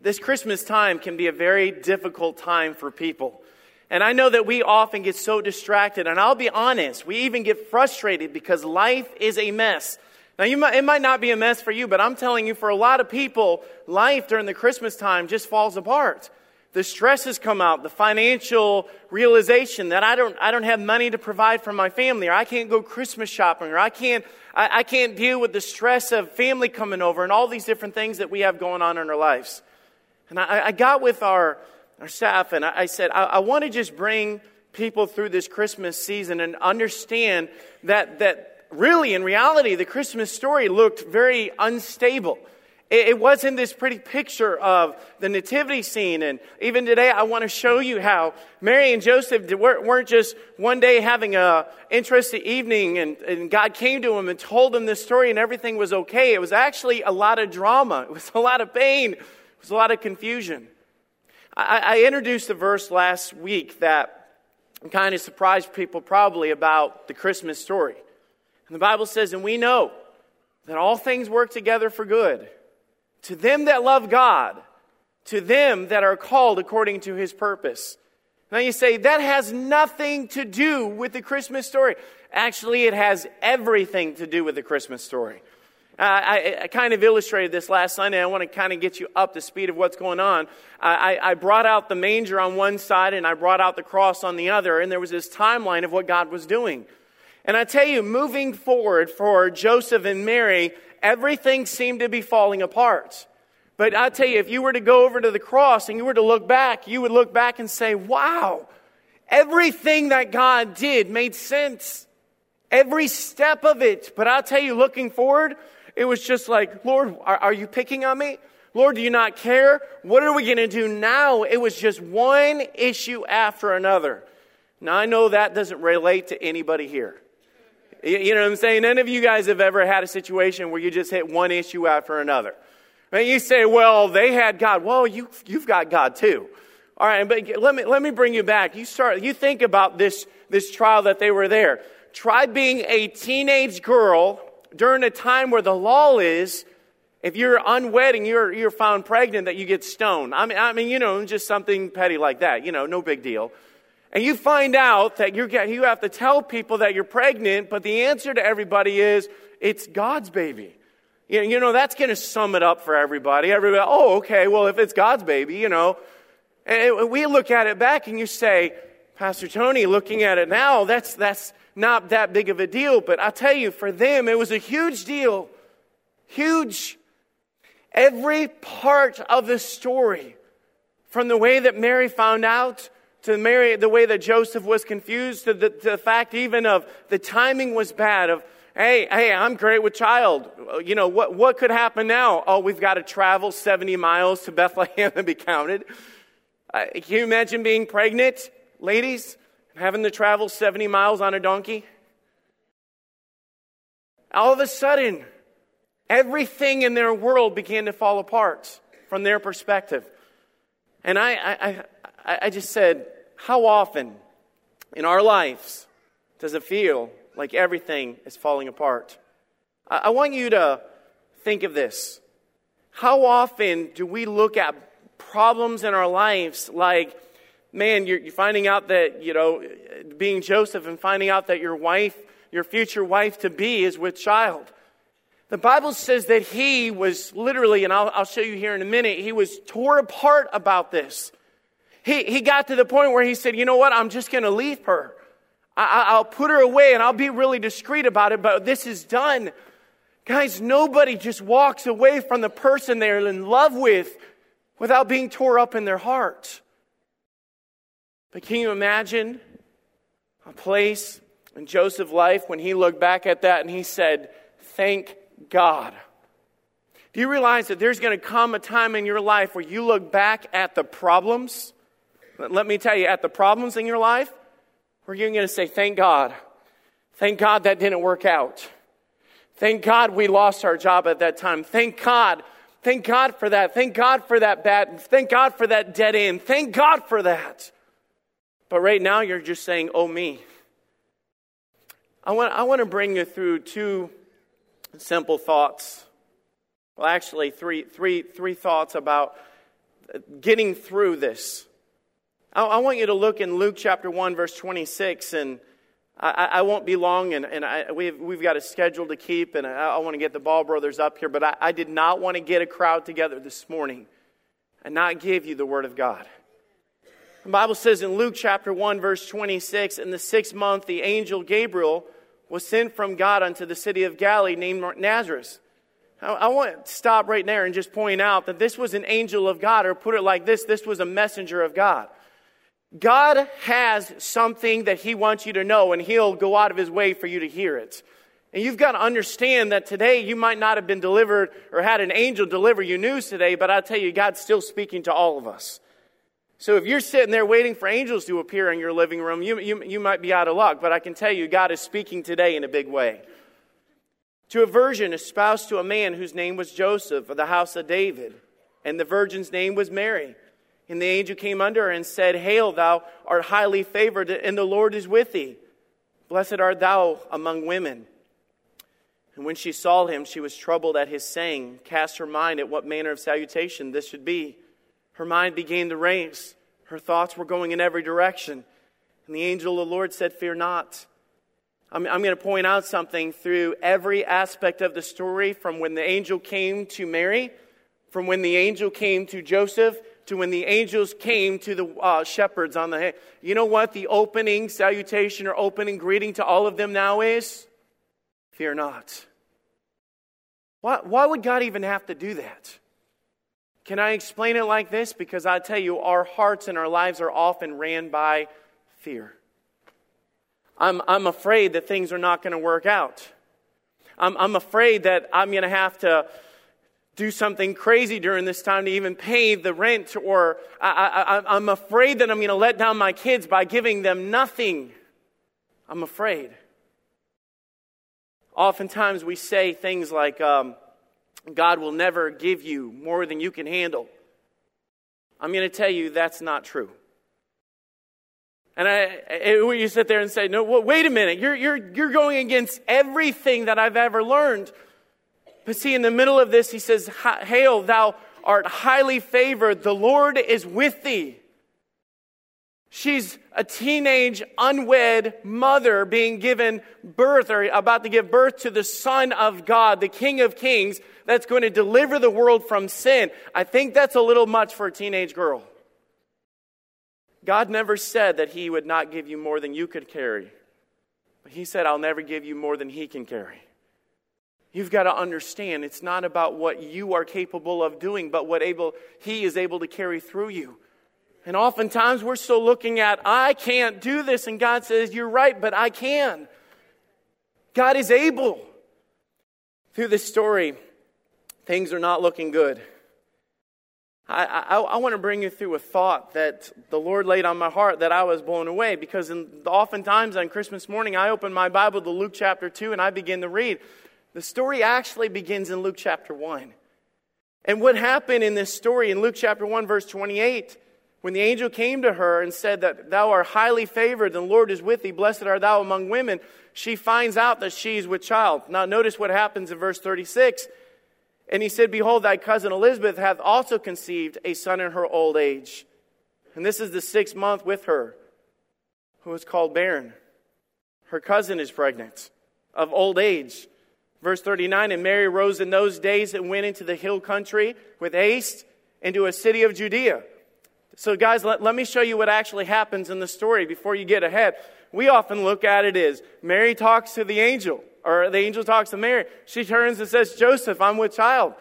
this Christmas time can be a very difficult time for people. And I know that we often get so distracted, and I'll be honest, we even get frustrated because life is a mess. Now, might, it might not be a mess for you, but I'm telling you, for a lot of people, life during the Christmas time just falls apart. The stresses come out, the financial realization that I don't, I don't have money to provide for my family, or I can't go Christmas shopping, or I can't, I, I can't deal with the stress of family coming over, and all these different things that we have going on in our lives. And I, I got with our, our staff and I, I said, I, I want to just bring people through this Christmas season and understand that, that really, in reality, the Christmas story looked very unstable. It, it wasn't this pretty picture of the nativity scene. And even today, I want to show you how Mary and Joseph weren't just one day having a interesting evening and, and God came to them and told them this story and everything was okay. It was actually a lot of drama. It was a lot of pain. There's a lot of confusion. I, I introduced a verse last week that kind of surprised people probably about the Christmas story. And the Bible says, and we know that all things work together for good to them that love God, to them that are called according to his purpose. Now you say, that has nothing to do with the Christmas story. Actually, it has everything to do with the Christmas story. Uh, I, I, kind of illustrated this last Sunday. I want to kind of get you up to speed of what's going on. I, I brought out the manger on one side and I brought out the cross on the other, and there was this timeline of what God was doing. And I tell you, moving forward for Joseph and Mary, everything seemed to be falling apart. But I tell you, if you were to go over to the cross and you were to look back, you would look back and say, wow, everything that God did made sense. Every step of it. But I'll tell you, looking forward, it was just like, Lord, are, are you picking on me? Lord, do you not care? What are we going to do now? It was just one issue after another. Now, I know that doesn't relate to anybody here. You know what I'm saying? None of you guys have ever had a situation where you just hit one issue after another. And you say, well, they had God. Well, you, you've got God too. All right, but let me, let me bring you back. You start, you think about this, this trial that they were there. Try being a teenage girl during a time where the law is if you're unwedding, you're, you're found pregnant, that you get stoned. I mean, I mean, you know, just something petty like that, you know, no big deal. And you find out that you you have to tell people that you're pregnant, but the answer to everybody is, it's God's baby. You know, you know that's going to sum it up for everybody. Everybody, oh, okay, well, if it's God's baby, you know. And we look at it back and you say, Pastor Tony, looking at it now, that's, that's, not that big of a deal, but I tell you, for them, it was a huge deal. Huge. Every part of the story, from the way that Mary found out, to Mary, the way that Joseph was confused, to the, to the fact even of the timing was bad, of, hey, hey, I'm great with child. You know, what, what could happen now? Oh, we've got to travel 70 miles to Bethlehem and be counted. Uh, can you imagine being pregnant, ladies? Having to travel 70 miles on a donkey? All of a sudden, everything in their world began to fall apart from their perspective. And I, I, I, I just said, how often in our lives does it feel like everything is falling apart? I, I want you to think of this. How often do we look at problems in our lives like man, you're, you're finding out that, you know, being Joseph and finding out that your wife, your future wife to be, is with child. The Bible says that he was literally, and I'll, I'll show you here in a minute, he was tore apart about this. He, he got to the point where he said, you know what, I'm just going to leave her. I, I'll put her away and I'll be really discreet about it, but this is done. Guys, nobody just walks away from the person they're in love with without being tore up in their heart. But can you imagine a place in Joseph's life when he looked back at that and he said, Thank God. Do you realize that there's going to come a time in your life where you look back at the problems? Let me tell you, at the problems in your life, where you're going to say, Thank God. Thank God that didn't work out. Thank God we lost our job at that time. Thank God. Thank God for that. Thank God for that bad. Thank God for that dead end. Thank God for that. But right now, you're just saying, oh, me. I want, I want to bring you through two simple thoughts. Well, actually, three, three, three thoughts about getting through this. I, I, want you to look in Luke chapter 1, verse 26, and I, I won't be long, and, and I, we've, we've got a schedule to keep, and I, want to get the Ball brothers up here, but I, did not want to get a crowd together this morning and not give you the Word of God. The Bible says in Luke chapter 1, verse 26, in the sixth month, the angel Gabriel was sent from God unto the city of Galilee named Nazareth. I want to stop right there and just point out that this was an angel of God, or put it like this this was a messenger of God. God has something that He wants you to know, and He'll go out of His way for you to hear it. And you've got to understand that today you might not have been delivered or had an angel deliver you news today, but I tell you, God's still speaking to all of us. So if you're sitting there waiting for angels to appear in your living room, you, you, you might be out of luck, but I can tell you, God is speaking today in a big way. To a virgin espoused to a man whose name was Joseph of the house of David, and the virgin's name was Mary. And the angel came under her and said, Hail, thou art highly favored, and the Lord is with thee. Blessed art thou among women. And when she saw him, she was troubled at his saying, cast her mind at what manner of salutation this should be. Her mind began to race. Her thoughts were going in every direction. And the angel of the Lord said, Fear not. I'm, I'm going to point out something through every aspect of the story from when the angel came to Mary, from when the angel came to Joseph, to when the angels came to the uh, shepherds on the. You know what the opening salutation or opening greeting to all of them now is? Fear not. Why, why would God even have to do that? Can I explain it like this? Because I tell you, our hearts and our lives are often ran by fear. I'm, I'm afraid that things are not going to work out. I'm, I'm afraid that I'm going to have to do something crazy during this time to even pay the rent, or I, I, I'm afraid that I'm going to let down my kids by giving them nothing. I'm afraid. Oftentimes we say things like, um, God will never give you more than you can handle. I'm going to tell you that's not true. And I, you sit there and say, no, well, wait a minute, you're, you're, you're going against everything that I've ever learned. But see, in the middle of this, he says, Hail, thou art highly favored. The Lord is with thee. She's a teenage, unwed mother being given birth or about to give birth to the Son of God, the King of Kings, that's going to deliver the world from sin. I think that's a little much for a teenage girl. God never said that He would not give you more than you could carry. But He said, I'll never give you more than He can carry. You've got to understand it's not about what you are capable of doing, but what able, He is able to carry through you. And oftentimes we're still looking at, I can't do this. And God says, You're right, but I can. God is able. Through this story, things are not looking good. I, I, I, want to bring you through a thought that the Lord laid on my heart that I was blown away because in, oftentimes on Christmas morning I open my Bible to Luke chapter 2 and I begin to read. The story actually begins in Luke chapter 1. And what happened in this story in Luke chapter 1, verse 28, when the angel came to her and said that thou art highly favored, and the Lord is with thee, blessed art thou among women, she finds out that she's with child. Now, notice what happens in verse 36. And he said, Behold, thy cousin Elizabeth hath also conceived a son in her old age. And this is the sixth month with her, who is called barren. Her cousin is pregnant of old age. Verse 39 And Mary rose in those days and went into the hill country with haste into a city of Judea. So, guys, let, let me show you what actually happens in the story before you get ahead. We often look at it as Mary talks to the angel or the angel talks to Mary. She turns and says, Joseph, I'm with child.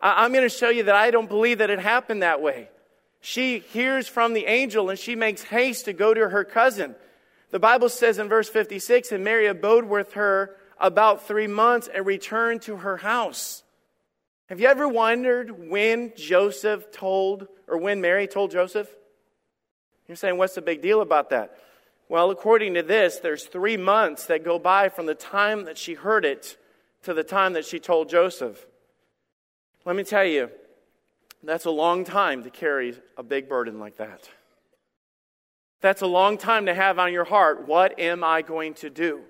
I- I'm going to show you that I don't believe that it happened that way. She hears from the angel and she makes haste to go to her cousin. The Bible says in verse 56, and Mary abode with her about three months and returned to her house. Have you ever wondered when Joseph told, or when Mary told Joseph? You're saying, what's the big deal about that? Well, according to this, there's three months that go by from the time that she heard it to the time that she told Joseph. Let me tell you, that's a long time to carry a big burden like that. That's a long time to have on your heart, what am I going to do?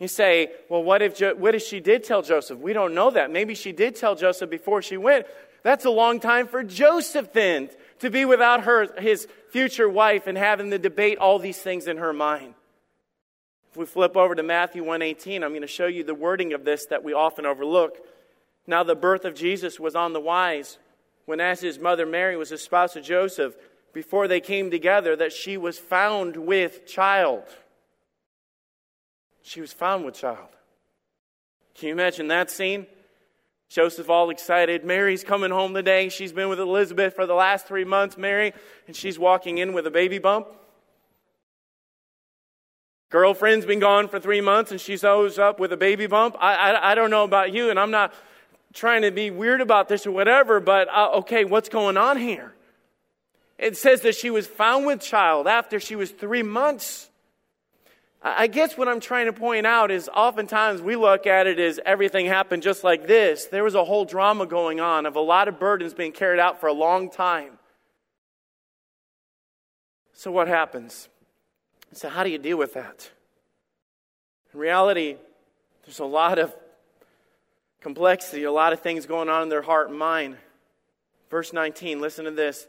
You say, well, what if, jo- what if she did tell Joseph? We don't know that. Maybe she did tell Joseph before she went. That's a long time for Joseph then to be without her, his future wife, and having to debate all these things in her mind. If we flip over to Matthew 1:18, I'm going to show you the wording of this that we often overlook. Now the birth of Jesus was on the wise, when as his mother Mary was espoused to Joseph, before they came together, that she was found with child. She was found with child. Can you imagine that scene? Joseph all excited. Mary's coming home today. She's been with Elizabeth for the last three months, Mary, and she's walking in with a baby bump. Girlfriend's been gone for three months and she shows up with a baby bump. I, I, I don't know about you, and I'm not trying to be weird about this or whatever, but uh, okay, what's going on here? It says that she was found with child after she was three months. I guess what I'm trying to point out is oftentimes we look at it as everything happened just like this. There was a whole drama going on of a lot of burdens being carried out for a long time. So, what happens? So, how do you deal with that? In reality, there's a lot of complexity, a lot of things going on in their heart and mind. Verse 19, listen to this.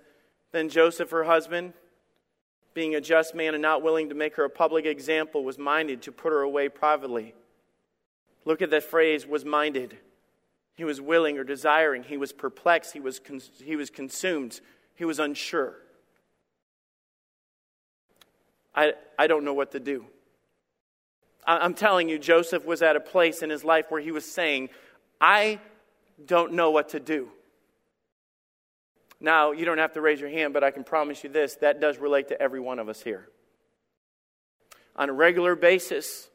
Then Joseph, her husband, being a just man and not willing to make her a public example, was minded to put her away privately. Look at that phrase, was minded. He was willing or desiring. He was perplexed. He was, he was consumed. He was unsure. I, I don't know what to do. I'm telling you, Joseph was at a place in his life where he was saying, I don't know what to do. Now, you don't have to raise your hand, but I can promise you this that does relate to every one of us here. On a regular basis,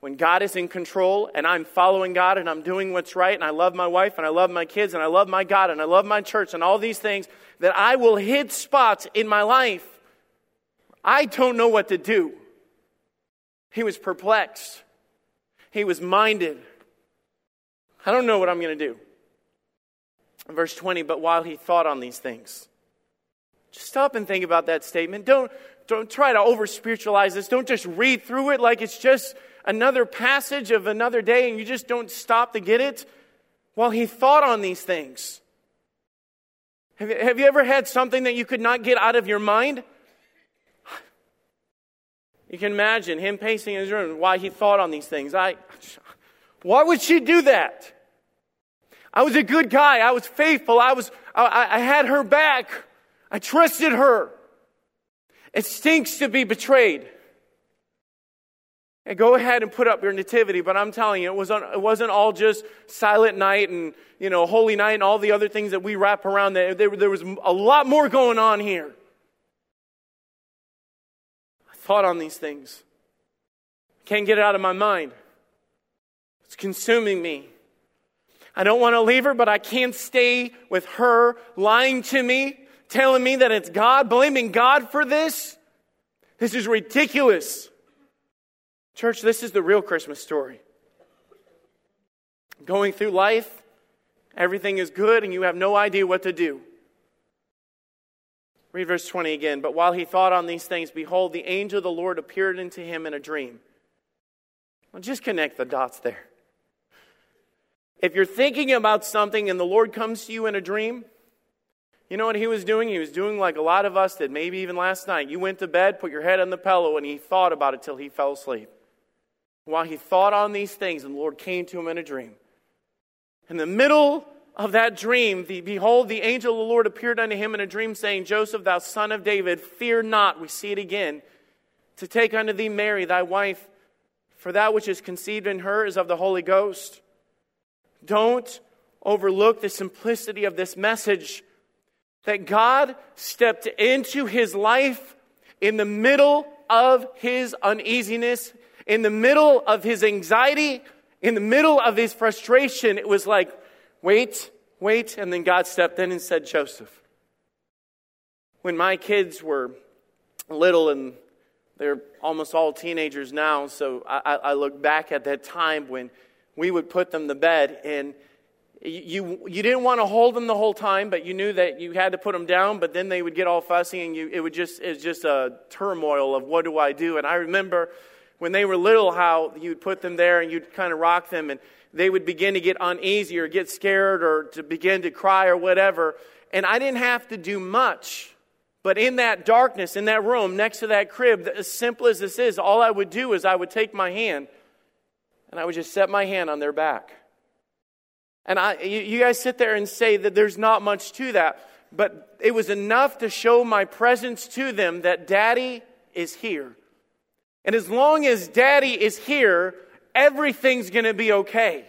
when God is in control and I'm following God and I'm doing what's right and I love my wife and I love my kids and I love my God and I love my church and all these things, that I will hit spots in my life. I don't know what to do. He was perplexed. He was minded. I don't know what I'm going to do. Verse 20, but while he thought on these things. Just stop and think about that statement. Don't, don't try to over spiritualize this. Don't just read through it like it's just another passage of another day and you just don't stop to get it. While he thought on these things. Have you, have you ever had something that you could not get out of your mind? You can imagine him pacing in his room why he thought on these things. I, why would she do that? I was a good guy. I was faithful. I was, I, I had her back. I trusted her. It stinks to be betrayed. And go ahead and put up your nativity, but I'm telling you, it wasn't, it wasn't all just silent night and, you know, holy night and all the other things that we wrap around there. There, there was a lot more going on here. I thought on these things. Can't get it out of my mind. It's consuming me. I don't want to leave her, but I can't stay with her lying to me, telling me that it's God, blaming God for this. This is ridiculous. Church, this is the real Christmas story. Going through life, everything is good, and you have no idea what to do. Read verse 20 again. But while he thought on these things, behold, the angel of the Lord appeared unto him in a dream. Well, just connect the dots there. If you're thinking about something and the Lord comes to you in a dream, you know what he was doing? He was doing like a lot of us did, maybe even last night. You went to bed, put your head on the pillow, and he thought about it till he fell asleep. While he thought on these things, and the Lord came to him in a dream. In the middle of that dream, the, behold, the angel of the Lord appeared unto him in a dream, saying, Joseph, thou son of David, fear not, we see it again, to take unto thee Mary, thy wife, for that which is conceived in her is of the Holy Ghost. Don't overlook the simplicity of this message that God stepped into his life in the middle of his uneasiness, in the middle of his anxiety, in the middle of his frustration. It was like, wait, wait. And then God stepped in and said, Joseph. When my kids were little and they're almost all teenagers now, so I, I look back at that time when we would put them to bed and you, you didn't want to hold them the whole time, but you knew that you had to put them down, but then they would get all fussy and you, it would just, it was just a turmoil of what do I do? And I remember when they were little how you'd put them there and you'd kind of rock them and they would begin to get uneasy or get scared or to begin to cry or whatever. And I didn't have to do much. But in that darkness, in that room, next to that crib, as simple as this is, all I would do is I would take my hand and I would just set my hand on their back. And I, you, you guys sit there and say that there's not much to that, but it was enough to show my presence to them that daddy is here. And as long as daddy is here, everything's going to be okay.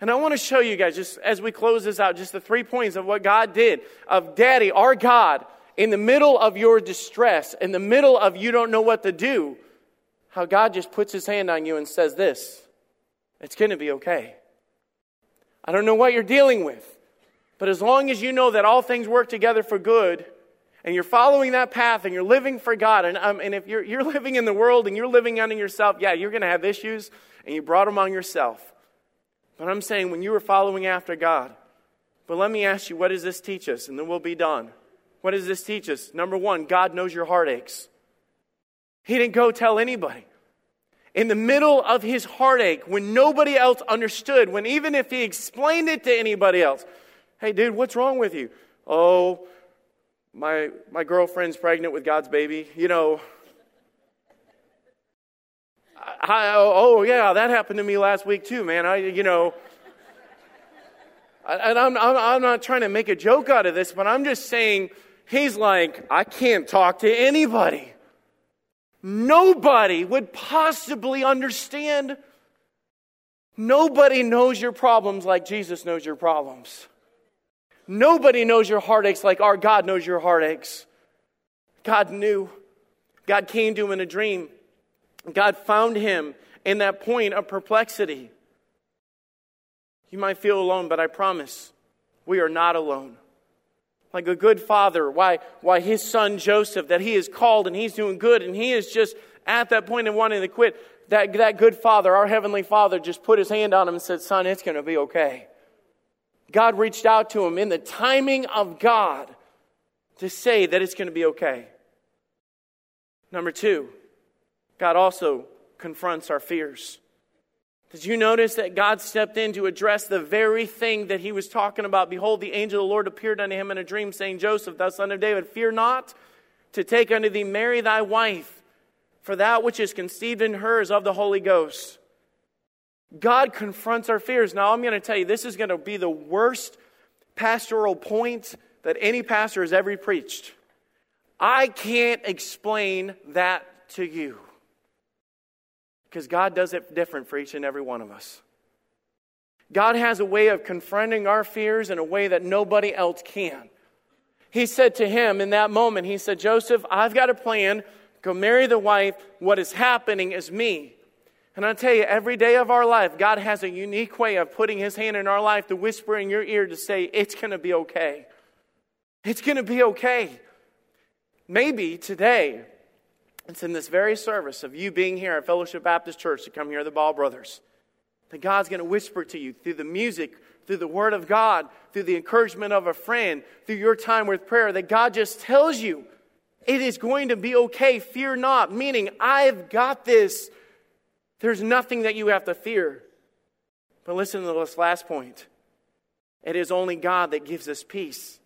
And I want to show you guys, just as we close this out, just the three points of what God did, of Daddy, our God, in the middle of your distress, in the middle of you don't know what to do, how God just puts his hand on you and says this it's going to be okay. I don't know what you're dealing with, but as long as you know that all things work together for good, and you're following that path and you're living for God, and, um, and if you're, you're living in the world and you're living on yourself, yeah, you're going to have issues, and you brought them on yourself. But I'm saying when you were following after God, but let me ask you, what does this teach us? And then we'll be done. What does this teach us? Number one, God knows your heartaches. He didn't go tell anybody. In the middle of his heartache, when nobody else understood, when even if he explained it to anybody else, hey, dude, what's wrong with you? Oh, my, my girlfriend's pregnant with God's baby. You know, I, oh, yeah, that happened to me last week too, man. I, you know, and I'm, I'm, I'm not trying to make a joke out of this, but I'm just saying, he's like, I can't talk to anybody. Nobody would possibly understand. Nobody knows your problems like Jesus knows your problems. Nobody knows your heartaches like our God knows your heartaches. God knew. God came to him in a dream. God found him in that point of perplexity. You might feel alone, but I promise we are not alone. Like a good father, why, why his son Joseph, that he is called and he's doing good, and he is just at that point of wanting to quit. That, that good father, our heavenly father, just put his hand on him and said, Son, it's going to be okay. God reached out to him in the timing of God to say that it's going to be okay. Number two, God also confronts our fears. Did you notice that God stepped in to address the very thing that he was talking about? Behold, the angel of the Lord appeared unto him in a dream, saying, Joseph, thou son of David, fear not to take unto thee Mary thy wife, for that which is conceived in her is of the Holy Ghost. God confronts our fears. Now, I'm going to tell you, this is going to be the worst pastoral point that any pastor has ever preached. I can't explain that to you. Because God does it different for each and every one of us. God has a way of confronting our fears in a way that nobody else can. He said to him in that moment, He said, Joseph, I've got a plan. Go marry the wife. What is happening is me. And I tell you, every day of our life, God has a unique way of putting His hand in our life to whisper in your ear to say, It's going to be okay. It's going to be okay. Maybe today, it's in this very service of you being here at Fellowship Baptist Church to come here, the Ball Brothers, that God's going to whisper to you through the music, through the Word of God, through the encouragement of a friend, through your time with prayer, that God just tells you it is going to be okay. Fear not, meaning I've got this. There's nothing that you have to fear. But listen to this last point it is only God that gives us peace.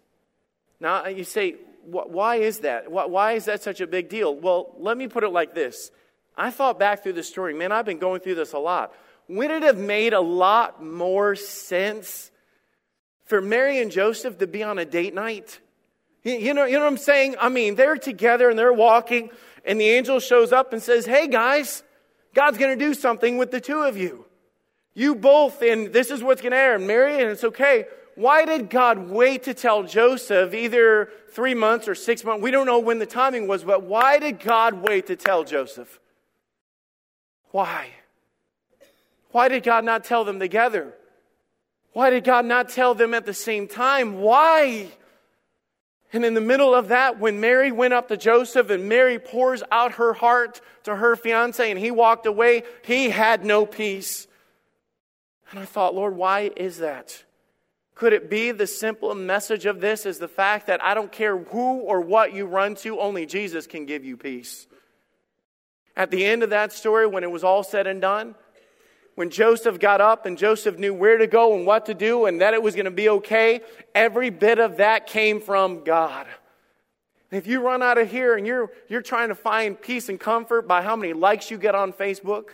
Now, you say, why is that? Why is that such a big deal? Well, let me put it like this. I thought back through the story. Man, I've been going through this a lot. Wouldn't it have made a lot more sense for Mary and Joseph to be on a date night? You know, you know what I'm saying? I mean, they're together and they're walking, and the angel shows up and says, Hey, guys, God's going to do something with the two of you. You both, and this is what's going to happen. Mary, and it's okay why did God wait to tell Joseph either three months or six months? We don't know when the timing was, but why did God wait to tell Joseph? Why? Why did God not tell them together? Why did God not tell them at the same time? Why? And in the middle of that, when Mary went up to Joseph and Mary pours out her heart to her fiance and he walked away, he had no peace. And I thought, Lord, why is that? Could it be the simple message of this is the fact that I don't care who or what you run to, only Jesus can give you peace? At the end of that story, when it was all said and done, when Joseph got up and Joseph knew where to go and what to do and that it was going to be okay, every bit of that came from God. If you run out of here and you're, you're trying to find peace and comfort by how many likes you get on Facebook,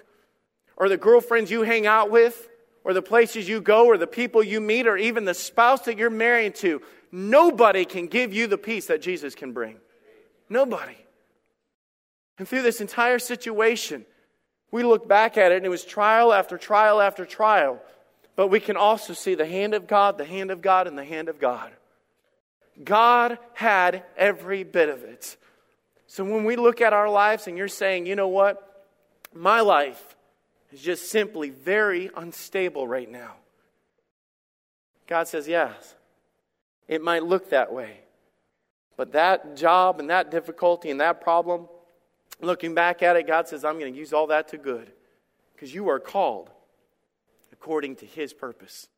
or the girlfriends you hang out with, or the places you go, or the people you meet, or even the spouse that you're married to, nobody can give you the peace that Jesus can bring. Nobody. And through this entire situation, we look back at it and it was trial after trial after trial. But we can also see the hand of God, the hand of God, and the hand of God. God had every bit of it. So when we look at our lives and you're saying, you know what? My life is just simply very unstable right now. God says, yes, it might look that way. But that job and that difficulty and that problem, looking back at it, God says, I'm going to use all that to good because you are called according to His purpose.